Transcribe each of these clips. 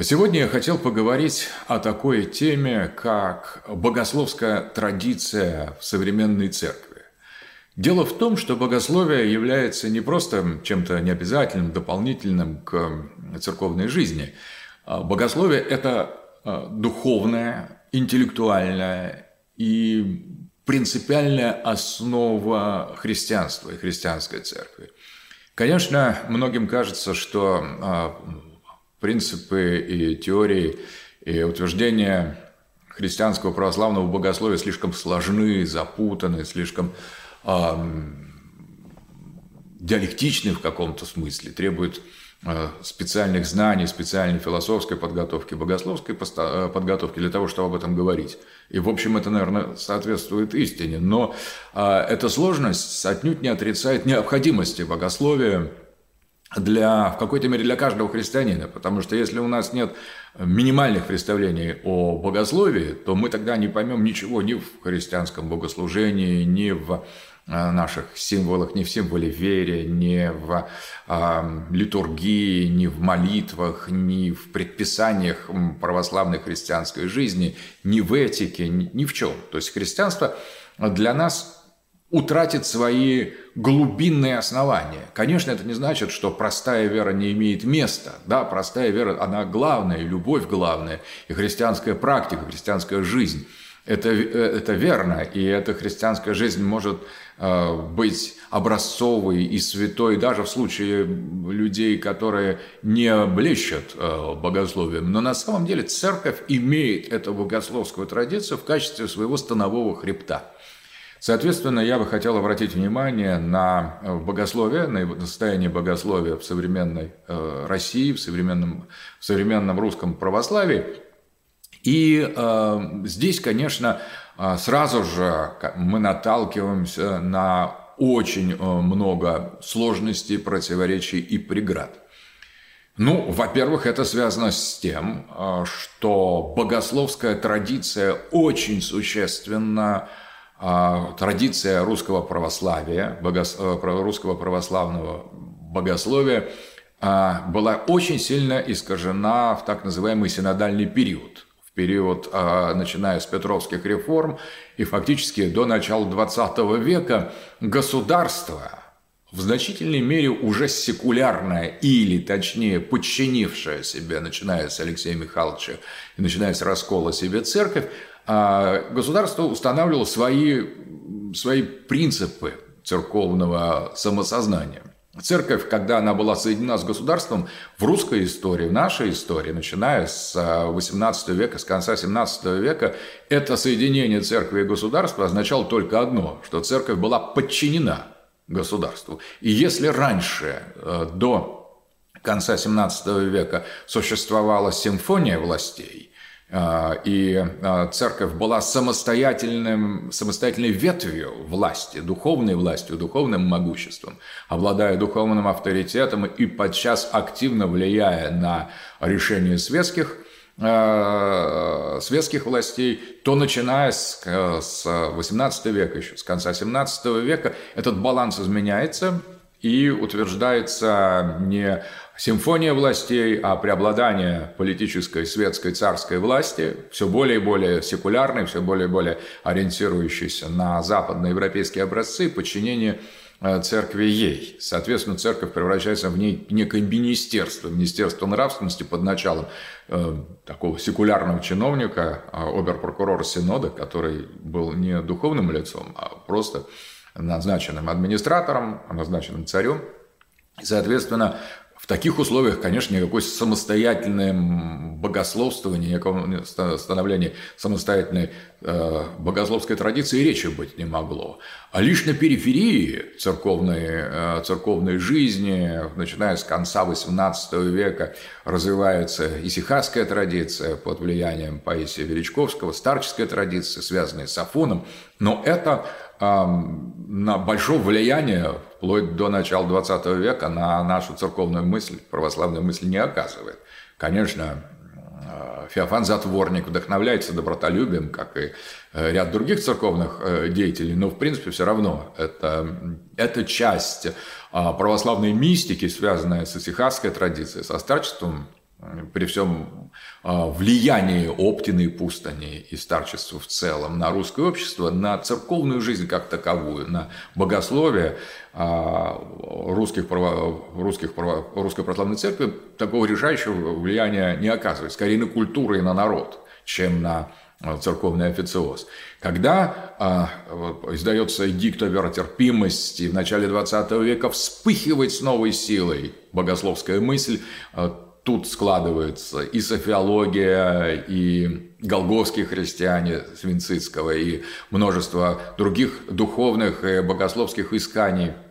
Сегодня я хотел поговорить о такой теме, как богословская традиция в современной церкви. Дело в том, что богословие является не просто чем-то необязательным, дополнительным к церковной жизни. Богословие – это а, духовная, интеллектуальная и принципиальная основа христианства и христианской церкви. Конечно, многим кажется, что а, принципы и теории и утверждения христианского православного богословия слишком сложны, запутаны, слишком диалектичны в каком-то смысле, требуют э, специальных знаний, специальной философской подготовки, богословской э, подготовки для того, чтобы об этом говорить. И, в общем, это, наверное, соответствует истине. Но э, эта сложность отнюдь не отрицает необходимости богословия для, в какой-то мере для каждого христианина, потому что если у нас нет минимальных представлений о богословии, то мы тогда не поймем ничего ни в христианском богослужении, ни в э, наших символах, ни в символе вере, ни в э, литургии, ни в молитвах, ни в предписаниях православной христианской жизни, ни в этике, ни, ни в чем. То есть христианство для нас утратит свои глубинные основания. Конечно, это не значит, что простая вера не имеет места. Да, простая вера, она главная, и любовь главная, и христианская практика, христианская жизнь. Это, это верно, и эта христианская жизнь может э, быть образцовой и святой даже в случае людей, которые не блещут э, богословием. Но на самом деле церковь имеет эту богословскую традицию в качестве своего станового хребта. Соответственно, я бы хотел обратить внимание на э, богословие, на состояние богословия в современной э, России, в современном, в современном русском православии. И э, здесь, конечно, э, сразу же мы наталкиваемся на очень много сложностей, противоречий и преград. Ну, во-первых, это связано с тем, что богословская традиция очень существенно традиция русского православия. Э, русского православного богословия а, была очень сильно искажена в так называемый синодальный период, в период, а, начиная с Петровских реформ и фактически до начала XX века, государство, в значительной мере уже секулярное или, точнее, подчинившее себе, начиная с Алексея Михайловича и начиная с раскола себе церковь, а государство устанавливало свои, свои принципы церковного самосознания. Церковь, когда она была соединена с государством, в русской истории, в нашей истории, начиная с XVIII а, века, с конца XVII века, это соединение церкви и государства означало только одно, что церковь была подчинена государству. И если раньше, э, до конца XVII века, существовала симфония властей, а, и а, церковь была самостоятельным, самостоятельной ветвью власти, духовной властью, духовным могуществом, обладая духовным авторитетом и подчас активно влияя на решения светских, а, светских властей, то начиная с, с 18 века, еще с конца 17 века, этот баланс изменяется и утверждается не симфония властей, а преобладание политической, светской, царской власти, все более и более секулярной, все более и более ориентирующейся на западноевропейские образцы, подчинение э, церкви ей. Соответственно, церковь превращается в ней некое министерство, министерство нравственности под началом э, такого секулярного чиновника, э, оберпрокурора Синода, который был не духовным лицом, а просто назначенным администратором, назначенным царем. И, соответственно, в таких условиях, конечно, никакое самостоятельное богословствование, никакого становления самостоятельной э, богословской традиции речи быть не могло. А лишь на периферии церковной, э, церковной жизни, начиная с конца XVIII века, развивается исихасская традиция под влиянием Паисия Величковского, старческая традиция, связанная с Афоном. Но это на большое влияние вплоть до начала XX века на нашу церковную мысль, православную мысль не оказывает. Конечно, э, Феофан Затворник вдохновляется добротолюбием, как и э, ряд других церковных э, деятелей, но в принципе все равно это, это часть православной мистики, связанная с исихасской традицией, со старчеством, при всем а, влиянии Оптины и Пустани и старчества в целом на русское общество, на церковную жизнь как таковую, на богословие а, русских, русских, русской православной церкви такого решающего влияния не оказывает. Скорее на культуру и на народ, чем на церковный официоз. Когда а, издается эдикт о веротерпимости в начале XX века, вспыхивает с новой силой богословская мысль, а, тут складывается и софиология, и голговские христиане Свинцицкого, и множество других духовных и богословских исканий –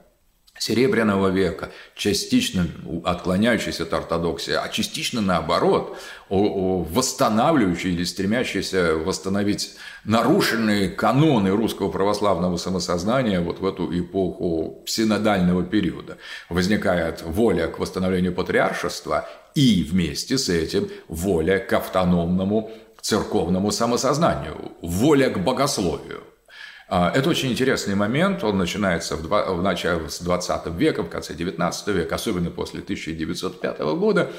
Серебряного века, частично отклоняющийся от ортодоксии, а частично наоборот, восстанавливающий или стремящийся восстановить нарушенные каноны русского православного самосознания вот в эту эпоху синодального периода. Возникает воля к восстановлению патриаршества и вместе с этим воля к автономному церковному самосознанию, воля к богословию. А, это очень интересный момент, он начинается в, в начале с 20 века, в конце 19 века, особенно после 1905 года.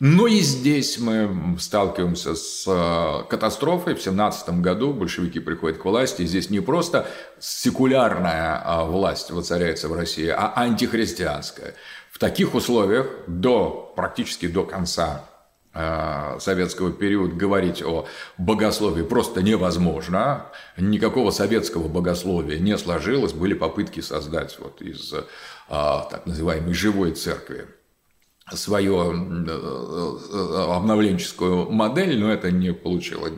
Но и здесь мы сталкиваемся с а, катастрофой. В 17 году большевики приходят к власти. И здесь не просто секулярная а, власть воцаряется в России, а антихристианская. В таких условиях до, практически до конца советского периода говорить о богословии просто невозможно. Никакого советского богословия не сложилось. Были попытки создать вот из э, так называемой живой церкви свою э, обновленческую модель, но это не получило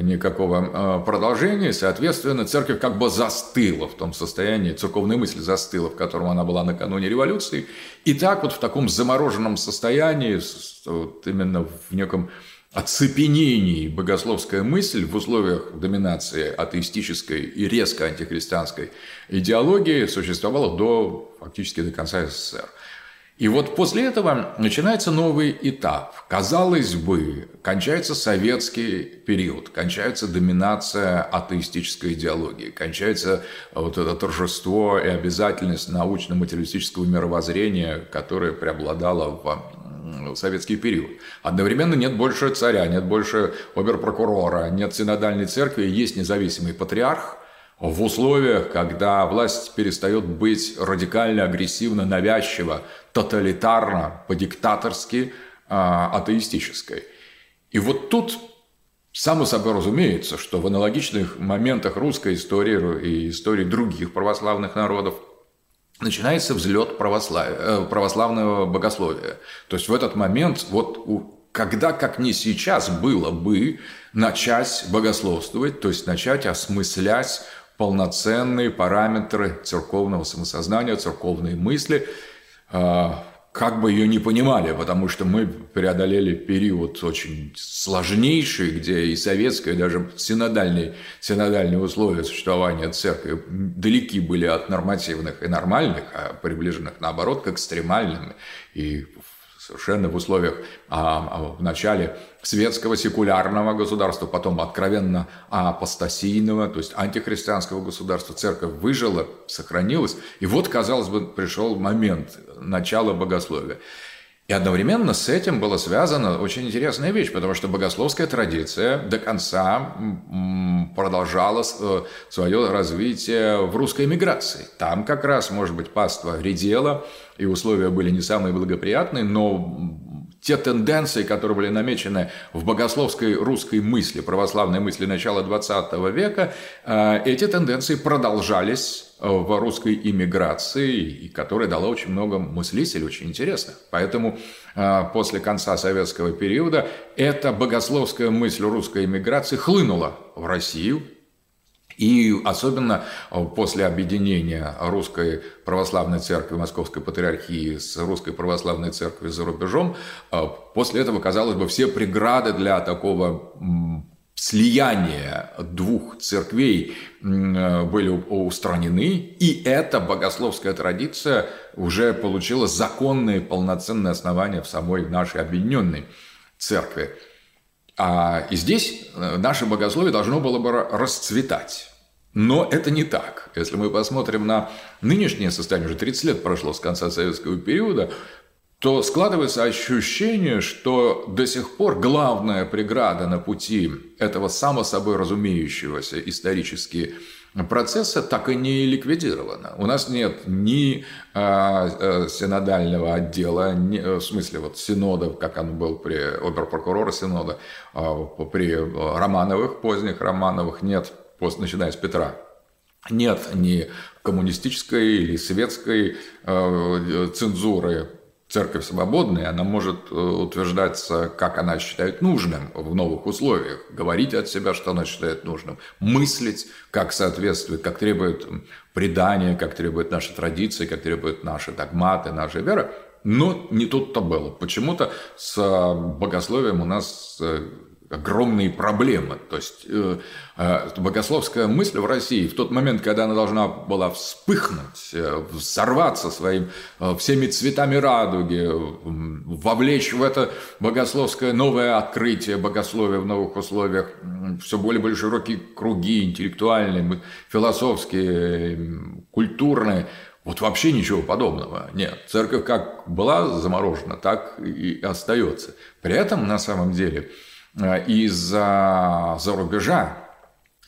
никакого продолжения. Соответственно, церковь как бы застыла в том состоянии, церковная мысль застыла, в котором она была накануне революции. И так вот в таком замороженном состоянии вот именно в неком оцепенении богословская мысль в условиях доминации атеистической и резко антихристианской идеологии существовала до, фактически до конца СССР. И вот после этого начинается новый этап. Казалось бы, кончается советский период, кончается доминация атеистической идеологии, кончается вот это торжество и обязательность научно-материалистического мировоззрения, которое преобладало в советский период. Одновременно нет больше царя, нет больше оберпрокурора, нет синодальной церкви, есть независимый патриарх в условиях, когда власть перестает быть радикально, агрессивно, навязчиво, тоталитарно, по-диктаторски а, атеистической. И вот тут Само собой разумеется, что в аналогичных моментах русской истории и истории других православных народов начинается взлет православ... Э, православного богословия. То есть в этот момент, вот когда, как не сейчас, было бы начать богословствовать, то есть начать осмыслять полноценные параметры церковного самосознания, церковные мысли, как бы ее не понимали, потому что мы преодолели период очень сложнейший, где и советское, и даже синодальные, синодальные условия существования церкви далеки были от нормативных и нормальных, а приближенных, наоборот, к экстремальным. И совершенно в условиях а, а, в начале светского секулярного государства, потом откровенно апостасийного, то есть антихристианского государства. Церковь выжила, сохранилась. И вот, казалось бы, пришел момент начала богословия. И одновременно с этим была связана очень интересная вещь, потому что богословская традиция до конца продолжала э, свое развитие в русской эмиграции. Там как раз, может быть, паства редела, и условия были не самые благоприятные, но те тенденции, которые были намечены в богословской русской мысли, православной мысли начала XX века, э, эти тенденции продолжались в русской иммиграции, которая дала очень много мыслителей, очень интересных. Поэтому э, после конца советского периода эта богословская мысль русской иммиграции хлынула в Россию, и особенно э, после объединения Русской Православной Церкви Московской Патриархии с Русской Православной Церковью за рубежом, э, после этого, казалось бы, все преграды для такого слияния двух церквей э, были устранены, и эта богословская традиция уже получила законные полноценные основания в самой нашей объединенной церкви. А, и здесь наше богословие должно было бы расцветать. Но это не так. Если мы посмотрим на нынешнее состояние, уже 30 лет прошло с конца советского периода, то складывается ощущение, что до сих пор главная преграда на пути этого само собой разумеющегося исторически процесса так и не ликвидирована. У нас нет ни э, синодального отдела, ни, э, в смысле вот синода, как он был при оберпрокурора синода, э, при Романовых, поздних Романовых, нет, начиная с Петра. Нет ни коммунистической или светской э, цензуры церковь свободная, она может э, утверждаться, как она считает нужным в новых условиях, говорить от себя, что она считает нужным, мыслить, как соответствует, как требует предание, как требует наши традиции, как требуют наши догматы, наша вера. Но не тут-то было. Почему-то с богословием у нас э, огромные проблемы. То есть э, э, богословская мысль в России в тот момент, когда она должна была вспыхнуть, э, взорваться своим э, всеми цветами радуги, э, вовлечь в это богословское новое открытие богословия в новых условиях, все более и более широкие круги интеллектуальные, философские, культурные, вот вообще ничего подобного нет. Церковь как была заморожена, так и остается. При этом на самом деле Э, из-за за рубежа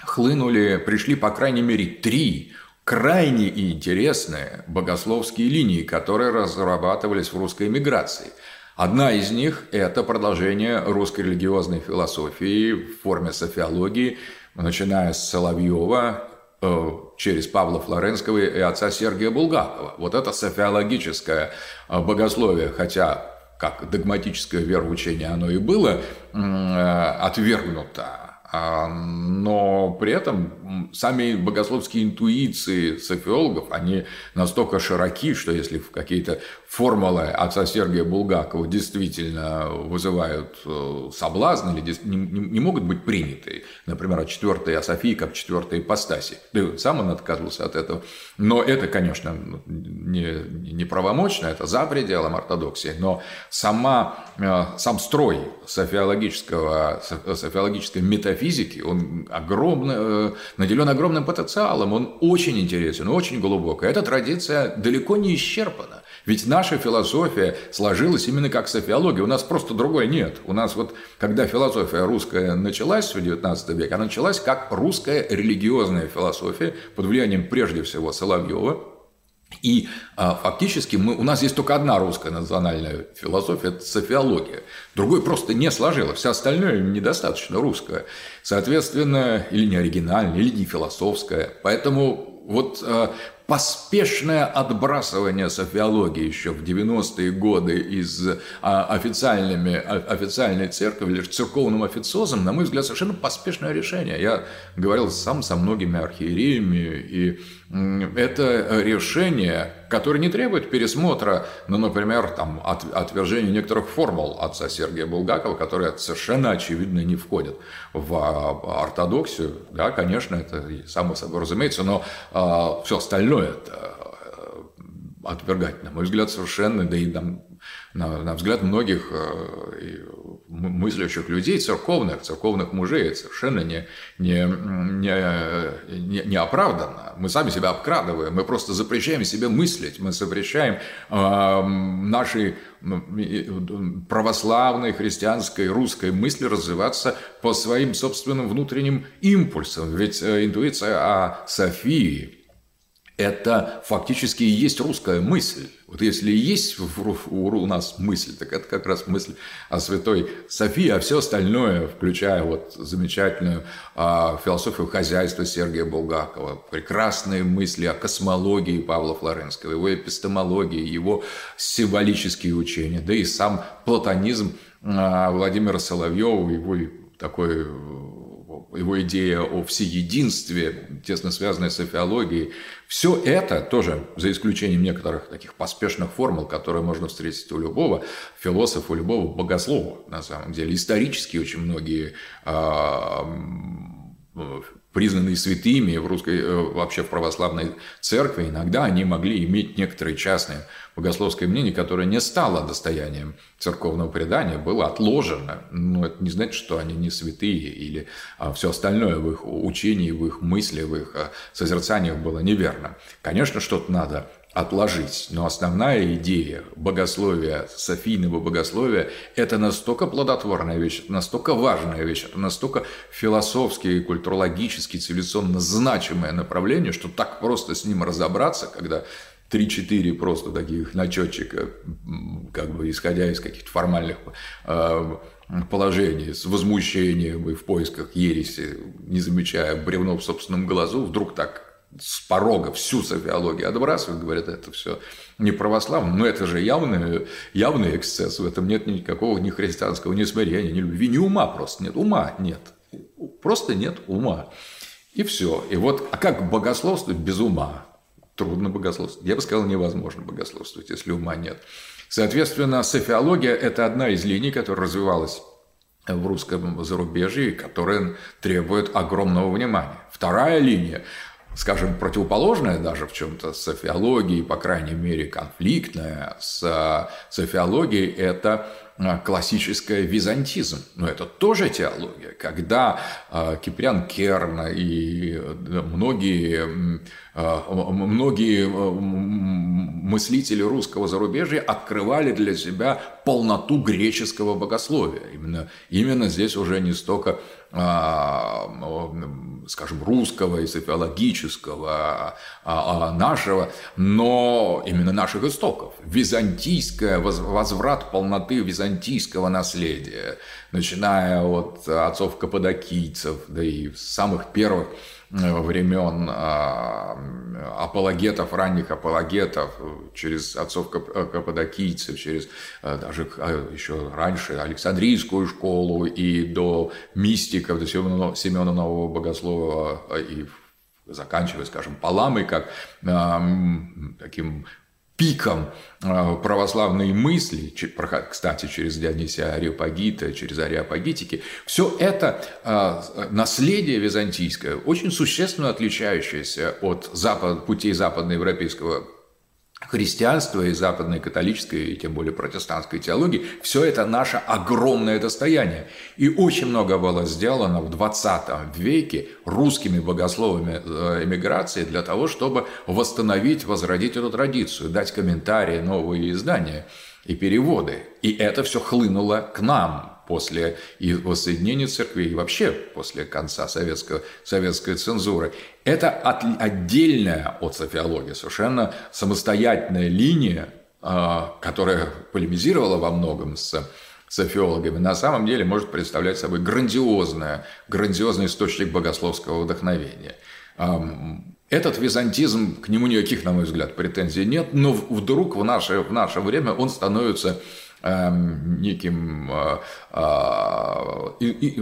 хлынули, пришли по крайней мере три крайне интересные богословские линии, которые разрабатывались в русской эмиграции. Одна из них – это продолжение русской религиозной философии в форме софиологии, начиная с Соловьева, э, через Павла Флоренского и отца Сергия Булгакова. Вот это софиологическое э, богословие, хотя как догматическое вероучение оно и было э, отвергнуто но при этом сами богословские интуиции софиологов, они настолько широки, что если какие-то формулы отца Сергия Булгакова действительно вызывают э, соблазн или не могут быть приняты, например, о четвертой о Софии как четвертой ипостаси, да сам он отказывался от этого, но это, конечно, не, не правомочно, это за пределом ортодоксии, но сама, э, сам строй софиологического, софиологической метафизики физики, он огромно, э, наделен огромным потенциалом, он очень интересен, очень глубок. эта традиция далеко не исчерпана. Ведь наша философия сложилась именно как софиология. У нас просто другой нет. У нас вот, когда философия русская началась в XIX веке, она началась как русская религиозная философия под влиянием прежде всего Соловьева, и а, фактически мы, у нас есть только одна русская национальная философия – это софиология. Другой просто не сложилось. Все остальное недостаточно русское. Соответственно, или не оригинальное, или не философское. Поэтому вот а, поспешное отбрасывание софиологии еще в 90-е годы из а, официальными, официальной церкви или церковным официозом, на мой взгляд, совершенно поспешное решение. Я говорил сам со многими архиереями, и это решение, которое не требует пересмотра, ну, например, там, от, отвержения некоторых формул отца Сергия Булгакова, которые совершенно очевидно не входят в а, ортодоксию. Да, конечно, это само собой разумеется, но а, все остальное это э, отвергать, на мой взгляд, совершенно, да и там, на, на взгляд многих э, мыслящих людей, церковных, церковных мужей, совершенно не, не, не, не, не оправданно. Мы сами себя обкрадываем, мы просто запрещаем себе мыслить, мы запрещаем э, нашей православной, христианской, русской мысли развиваться по своим собственным внутренним импульсам. Ведь э, интуиция о Софии, это фактически и есть русская мысль. Вот если есть у нас мысль, так это как раз мысль о святой Софии, а все остальное, включая вот замечательную а, философию хозяйства Сергия Булгакова, прекрасные мысли о космологии Павла Флоренского, его эпистемологии, его символические учения, да и сам платонизм а, Владимира Соловьева, его такой его идея о всеединстве, тесно связанная с софиологией, все это тоже, за исключением некоторых таких поспешных формул, которые можно встретить у любого философа, у любого богослова, на самом деле, исторически очень многие а, признанные святыми в русской, э, вообще в православной церкви, иногда они могли иметь некоторые частные богословское мнение, которое не стало достоянием церковного предания, было отложено. Но это не значит, что они не святые или а, все остальное в их учении, в их мысли, в их а, созерцаниях было неверно. Конечно, что-то надо отложить. Но основная идея богословия, софийного богословия, это настолько плодотворная вещь, настолько важная вещь, это настолько философски, культурологически, цивилизационно значимое направление, что так просто с ним разобраться, когда 3-4 просто таких начетчика, как бы исходя из каких-то формальных э, положений, с возмущением и в поисках ереси, не замечая бревно в собственном глазу, вдруг так с порога всю софиологию отбрасывают, говорят, это все не православно, но это же явный, явный эксцесс, в этом нет никакого ни христианского, ни смирения, ни любви, ни ума просто нет, ума нет, просто нет ума. И все. И вот, а как богословствовать без ума? Трудно богословствовать. Я бы сказал, невозможно богословствовать, если ума нет. Соответственно, софиология – это одна из линий, которая развивалась в русском зарубежье, которая требует огромного внимания. Вторая линия скажем, противоположная даже в чем-то софиологии, по крайней мере, конфликтная с софиологией, это а, классическая византизм. Но это тоже теология. Когда а, Киприан Керн и многие, а, многие мыслители русского зарубежья открывали для себя полноту греческого богословия. Именно, именно здесь уже не столько скажем, русского и софиологического, а, а нашего, но именно наших истоков. Византийское, возврат полноты византийского наследия, начиная от отцов каппадокийцев, да и самых первых времен а, апологетов, ранних апологетов, через отцов каппадокийцев, через а, даже а, еще раньше Александрийскую школу и до мистиков, до Семена Нового Богослова и заканчивая, скажем, Паламой, как таким пиком а, православной мысли, кстати, через Дионисия Ариапагита, через Ариапагитики, все это а, наследие византийское, очень существенно отличающееся от запад, путей западноевропейского христианства и западной католической, и тем более протестантской теологии, все это наше огромное достояние. И очень много было сделано в 20 веке русскими богословами э, эмиграции для того, чтобы восстановить, возродить эту традицию, дать комментарии, новые издания и переводы. И это все хлынуло к нам, после и воссоединения церкви, и вообще после конца советского, советской цензуры. Это от, отдельная от софиологии, совершенно самостоятельная линия, а, которая полемизировала во многом с софиологами, на самом деле может представлять собой грандиозное, грандиозный источник богословского вдохновения. Этот византизм, к нему никаких, на мой взгляд, претензий нет, но вдруг в наше, в наше время он становится Эм, неким э, э,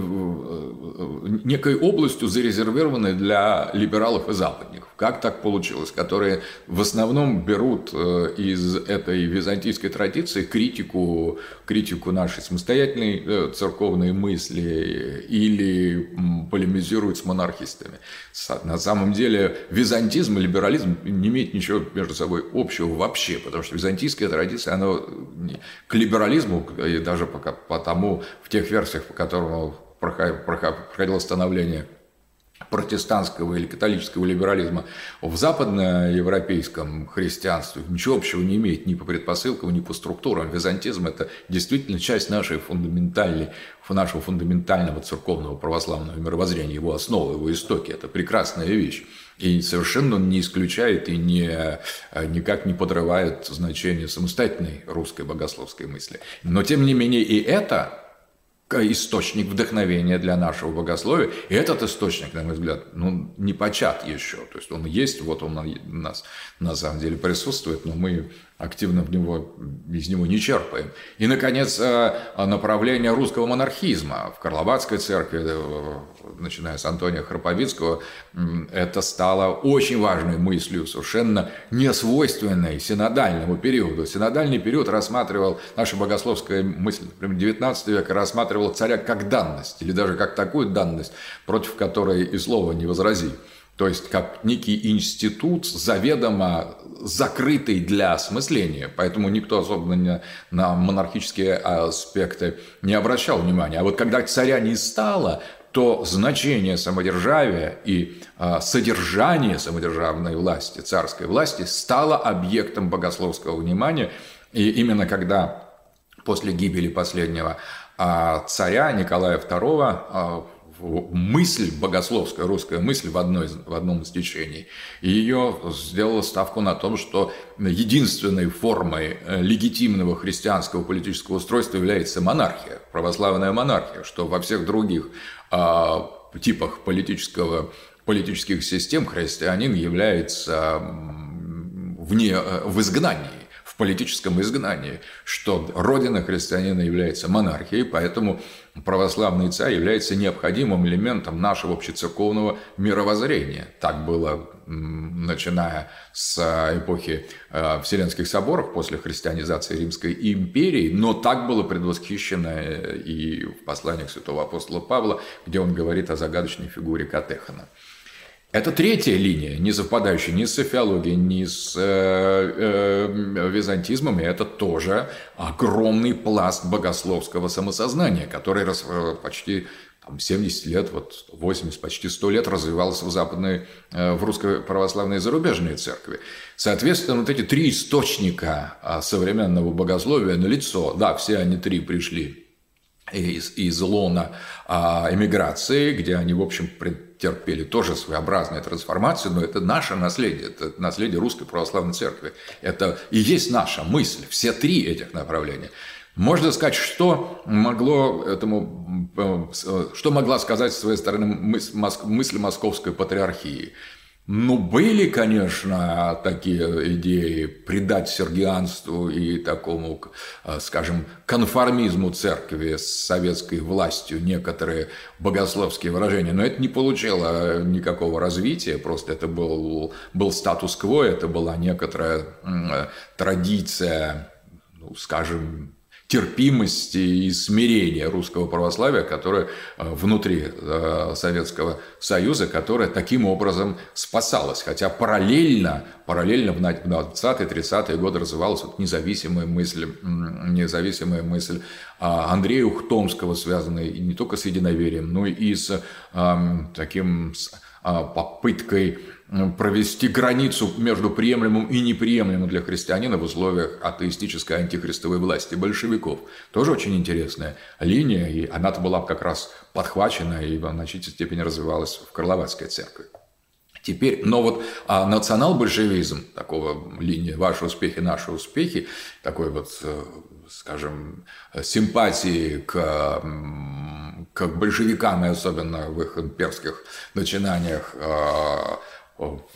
некой областью, зарезервированной для либералов и западников. Как так получилось? Которые в основном берут э, из этой византийской традиции критику, критику нашей самостоятельной церковной мысли или полемизируют с монархистами. На самом деле византизм и либерализм не имеют ничего между собой общего вообще, потому что византийская традиция, она к либерализму, и даже потому в тех версиях, по которым проходило становление протестантского или католического либерализма в западноевропейском христианстве ничего общего не имеет ни по предпосылкам, ни по структурам. Византизм – это действительно часть нашей фундаментальной, нашего фундаментального церковного православного мировоззрения, его основы, его истоки. Это прекрасная вещь. И совершенно он не исключает и не, никак не подрывает значение самостоятельной русской богословской мысли. Но, тем не менее, и это источник вдохновения для нашего богословия. И этот источник, на мой взгляд, ну, не почат еще. То есть он есть, вот он у нас на самом деле присутствует, но мы активно в него, из него не черпаем. И, наконец, э, направление русского монархизма. В Карловацкой церкви, э, начиная с Антония Храповицкого, это стало очень важной мыслью, совершенно несвойственной синодальному периоду. Синодальный период рассматривал, наша богословская мысль, например, 19 века рассматривал царя как данность, или даже как такую данность, против которой и слова не возрази то есть как некий институт, заведомо закрытый для осмысления, поэтому никто особенно не, на монархические аспекты не обращал внимания. А вот когда царя не стало, то значение самодержавия и а, содержание самодержавной власти, царской власти стало объектом богословского внимания. И именно когда после гибели последнего а, царя Николая II мысль, богословская русская мысль в, одной, в одном из течений, ее сделала ставку на том, что единственной формой э, легитимного христианского политического устройства является монархия, православная монархия, что во всех других э, типах политического, политических систем христианин является вне, э, в изгнании политическом изгнании, что родина христианина является монархией, поэтому православный царь является необходимым элементом нашего общецерковного мировоззрения. Так было начиная с эпохи э, Вселенских соборов после христианизации Римской империи, но так было предвосхищено и в посланиях святого апостола Павла, где он говорит о загадочной фигуре Катехана. Это третья линия, не совпадающая ни с софиологией, ни с э, э, византизмом, и это тоже огромный пласт богословского самосознания, который раз, э, почти там, 70 лет, вот 80, почти 100 лет развивался в западной, э, в русской православной зарубежной церкви. Соответственно, вот эти три источника а, современного богословия на лицо, да, все они три пришли из, из лона а, эмиграции, где они, в общем, терпели тоже своеобразную трансформацию, но это наше наследие, это наследие Русской Православной Церкви. Это и есть наша мысль, все три этих направления. Можно сказать, что могло этому, э, что могла сказать с своей стороны мысль Московской Патриархии – ну, были, конечно, такие идеи придать сергианству и такому, э, скажем, конформизму церкви с советской властью некоторые богословские выражения, но это не получило никакого развития, просто это был, был статус-кво, это была некоторая традиция, ну, скажем, терпимости и смирения русского православия, которое э, внутри э, Советского Союза, которое таким образом спасалось. Хотя параллельно, параллельно в 20-30-е годы развивалась вот независимая мысль, независимая мысль а, Андрея Ухтомского, связанная не только с единоверием, но и с таким с а, попыткой провести границу между приемлемым и неприемлемым для христианина в условиях атеистической антихристовой власти большевиков. Тоже очень интересная линия, и она-то была как раз подхвачена и в значительной степени развивалась в Карловацкой церкви. Теперь, но вот а национал-большевизм, такого линия «Ваши успехи, наши успехи», такой вот, э, скажем, симпатии к, к большевикам, и особенно в их имперских начинаниях, а,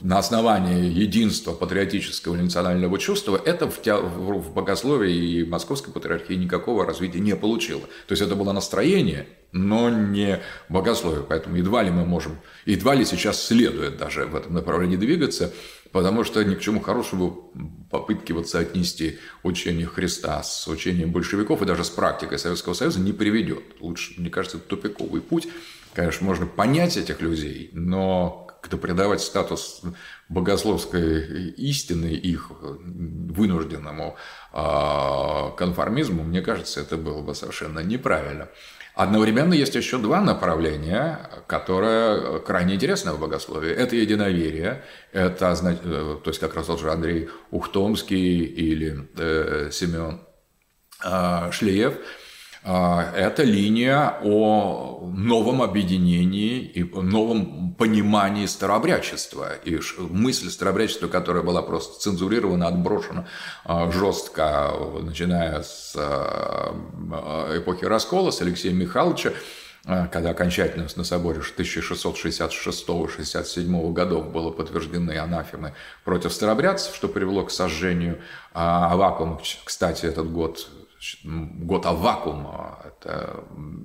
на основании единства патриотического или национального чувства, это в, в богословии и московской патриархии никакого развития не получило. То есть это было настроение, но не богословие. Поэтому едва ли мы можем, едва ли сейчас следует даже в этом направлении двигаться, потому что ни к чему хорошему попытки вот соотнести учение Христа с учением большевиков и даже с практикой Советского Союза не приведет. Лучше, мне кажется, тупиковый путь. Конечно, можно понять этих людей, но как-то придавать статус богословской истины их вынужденному а, конформизму, мне кажется, это было бы совершенно неправильно. Одновременно есть еще два направления, которые крайне интересны в богословии. Это единоверие, это, э, то есть как раз тот же Андрей Ухтомский или э, Семен э, Шлеев – это линия о новом объединении и новом понимании старообрядчества. И мысль старообрядчества, которая была просто цензурирована, отброшена а, жестко, начиная с а, эпохи раскола, с Алексея Михайловича, когда окончательно на соборе 1666-67 годов было подтверждены анафемы против старобрядцев, что привело к сожжению Авакум. Кстати, этот год год Аввакума, это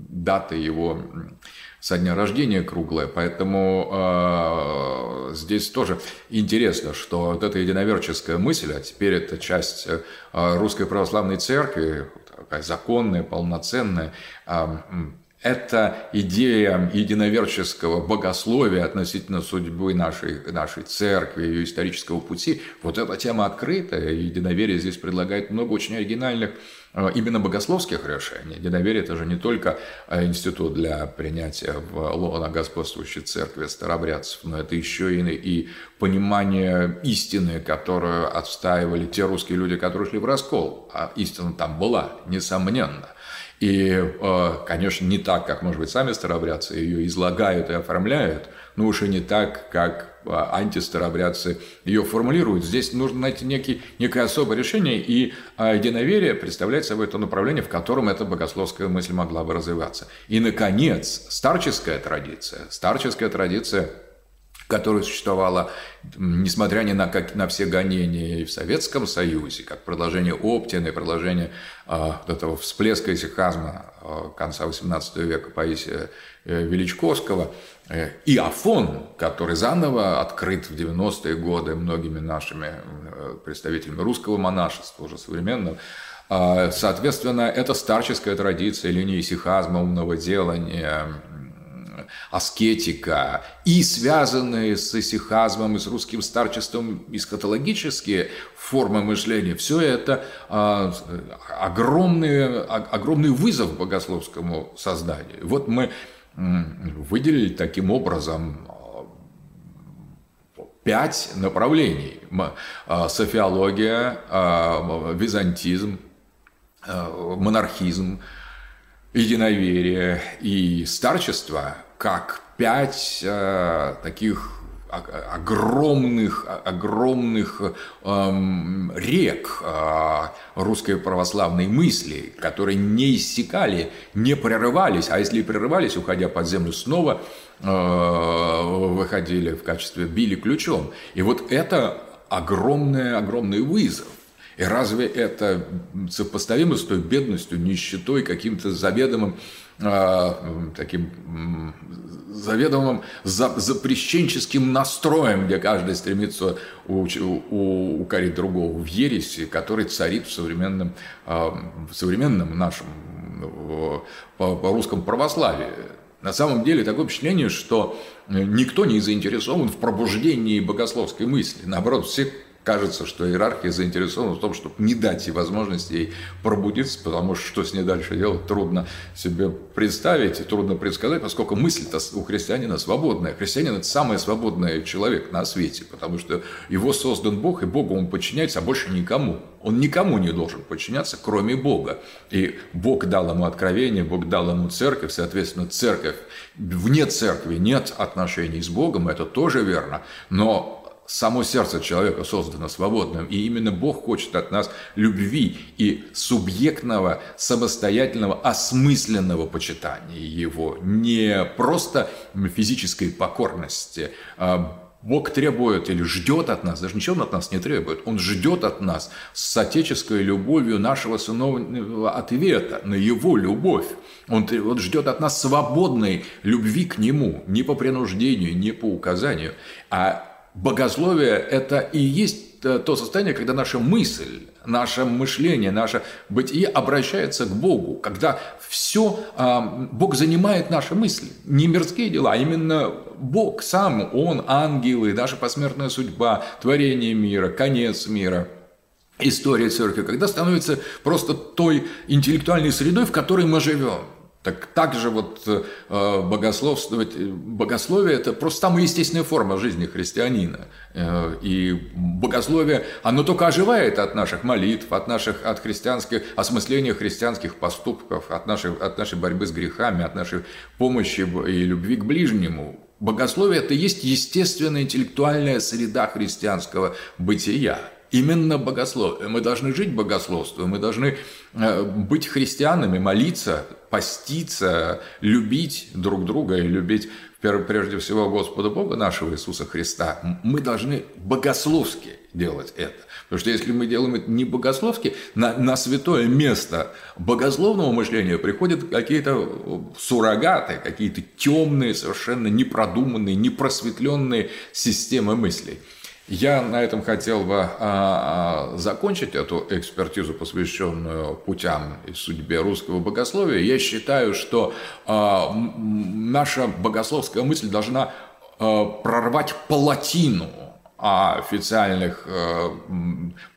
дата его со дня рождения круглая, поэтому э, здесь тоже интересно, что вот эта единоверческая мысль, а теперь это часть э, русской православной церкви, такая законная, полноценная, э, эта идея единоверческого богословия относительно судьбы нашей, нашей церкви, ее исторического пути, вот эта тема открытая, единоверие здесь предлагает много очень оригинальных э, именно богословских решений. Единоверие – это же не только э, институт для принятия в лоно господствующей церкви старобрядцев, но это еще и, и понимание истины, которую отстаивали те русские люди, которые шли в раскол. А истина там была, несомненно. И, э, конечно, не так, как, может быть, сами старобрядцы ее излагают и оформляют, но уж и не так, как э, антистаробрядцы ее формулируют. Здесь нужно найти некий, некое особое решение, и э, единоверие представляет собой то направление, в котором эта богословская мысль могла бы развиваться. И, наконец, старческая традиция. Старческая традиция – которая существовала, несмотря ни на, как, на все гонения и в Советском Союзе, как продолжение Оптина и продолжение э, вот этого всплеска исихазма э, конца XVIII века Паисия э, Величковского, э, и Афон, который заново открыт в 90-е годы многими нашими э, представителями русского монашества, уже современного, э, Соответственно, это старческая традиция линии сихазма, умного делания, аскетика и связанные с исихазмом и с русским старчеством эсхатологические формы мышления, все это а, огромный, огромный вызов богословскому созданию. Вот мы выделили таким образом а, пять направлений. А, софиология, византизм, монархизм, единоверие и старчество как пять э, таких огромных, огромных эм, рек э, русской православной мысли, которые не иссякали, не прерывались, а если и прерывались, уходя под землю, снова э, выходили в качестве били ключом. И вот это огромный, огромный вызов. И разве это сопоставимо с той бедностью, нищетой, каким-то заведомым таким заведомым запрещенческим настроем, где каждый стремится укорить другого в ереси, который царит в современном, а, в современном нашем по, по русскому православии. На самом деле такое впечатление, что никто не заинтересован в пробуждении богословской мысли. Наоборот, все кажется, что иерархия заинтересована в том, чтобы не дать ей возможности ей пробудиться, потому что что с ней дальше делать, трудно себе представить и трудно предсказать, поскольку мысль-то у христианина свободная. Христианин – это самый свободный человек на свете, потому что его создан Бог, и Богу он подчиняется, а больше никому. Он никому не должен подчиняться, кроме Бога. И Бог дал ему откровение, Бог дал ему церковь, соответственно, церковь. Вне церкви нет отношений с Богом, это тоже верно, но само сердце человека создано свободным, и именно Бог хочет от нас любви и субъектного, самостоятельного, осмысленного почитания Его, не просто физической покорности. А Бог требует или ждет от нас, даже ничего он от нас не требует, Он ждет от нас с отеческой любовью нашего сыновнего ответа на Его любовь. Он ждет от нас свободной любви к Нему, не по принуждению, не по указанию, а богословие – это и есть э, то состояние, когда наша мысль, наше мышление, наше бытие обращается к Богу, когда все, а, Бог занимает наши мысли, не мирские дела, а именно Бог сам, Он, ангелы, наша посмертная судьба, творение мира, конец мира – история церкви, когда становится просто той интеллектуальной средой, в которой мы живем. Так также вот э, богословствовать, богословие – это просто самая естественная форма жизни христианина. Э, и богословие, оно только оживает от наших молитв, от наших, от христианских, осмысления христианских поступков, от нашей, от нашей борьбы с грехами, от нашей помощи и любви к ближнему. Богословие – это есть естественная интеллектуальная среда христианского бытия. Именно богословие. Мы должны жить богословством, мы должны э, быть христианами, молиться, поститься, любить друг друга и любить прежде всего Господа Бога нашего Иисуса Христа. Мы должны богословски делать это. Потому что если мы делаем это не богословски, на, на святое место богословного мышления приходят какие-то суррогаты, какие-то темные, совершенно непродуманные, непросветленные системы мыслей. Я на этом хотел бы а, а, закончить эту экспертизу, посвященную путям и судьбе русского богословия. Я считаю, что а, наша богословская мысль должна а, прорвать палатину официальных э,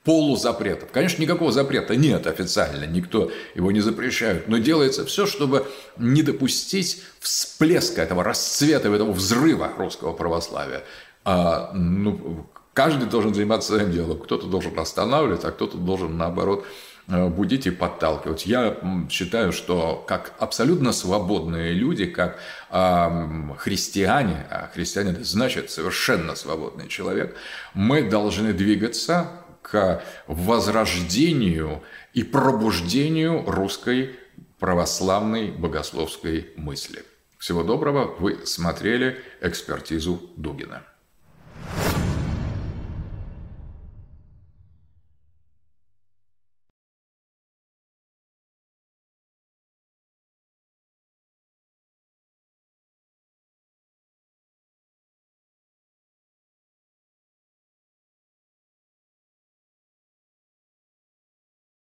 полузапретов. Конечно, никакого запрета нет официально, никто его не запрещает, но делается все, чтобы не допустить всплеска этого расцвета, этого взрыва русского православия. А, ну, Каждый должен заниматься своим делом. Кто-то должен останавливать, а кто-то должен, наоборот, э, будить и подталкивать. Я считаю, что как абсолютно свободные люди, как э, христиане, а христиане значит совершенно свободный человек, мы должны двигаться к возрождению и пробуждению русской православной богословской мысли. Всего доброго, вы смотрели экспертизу Дугина.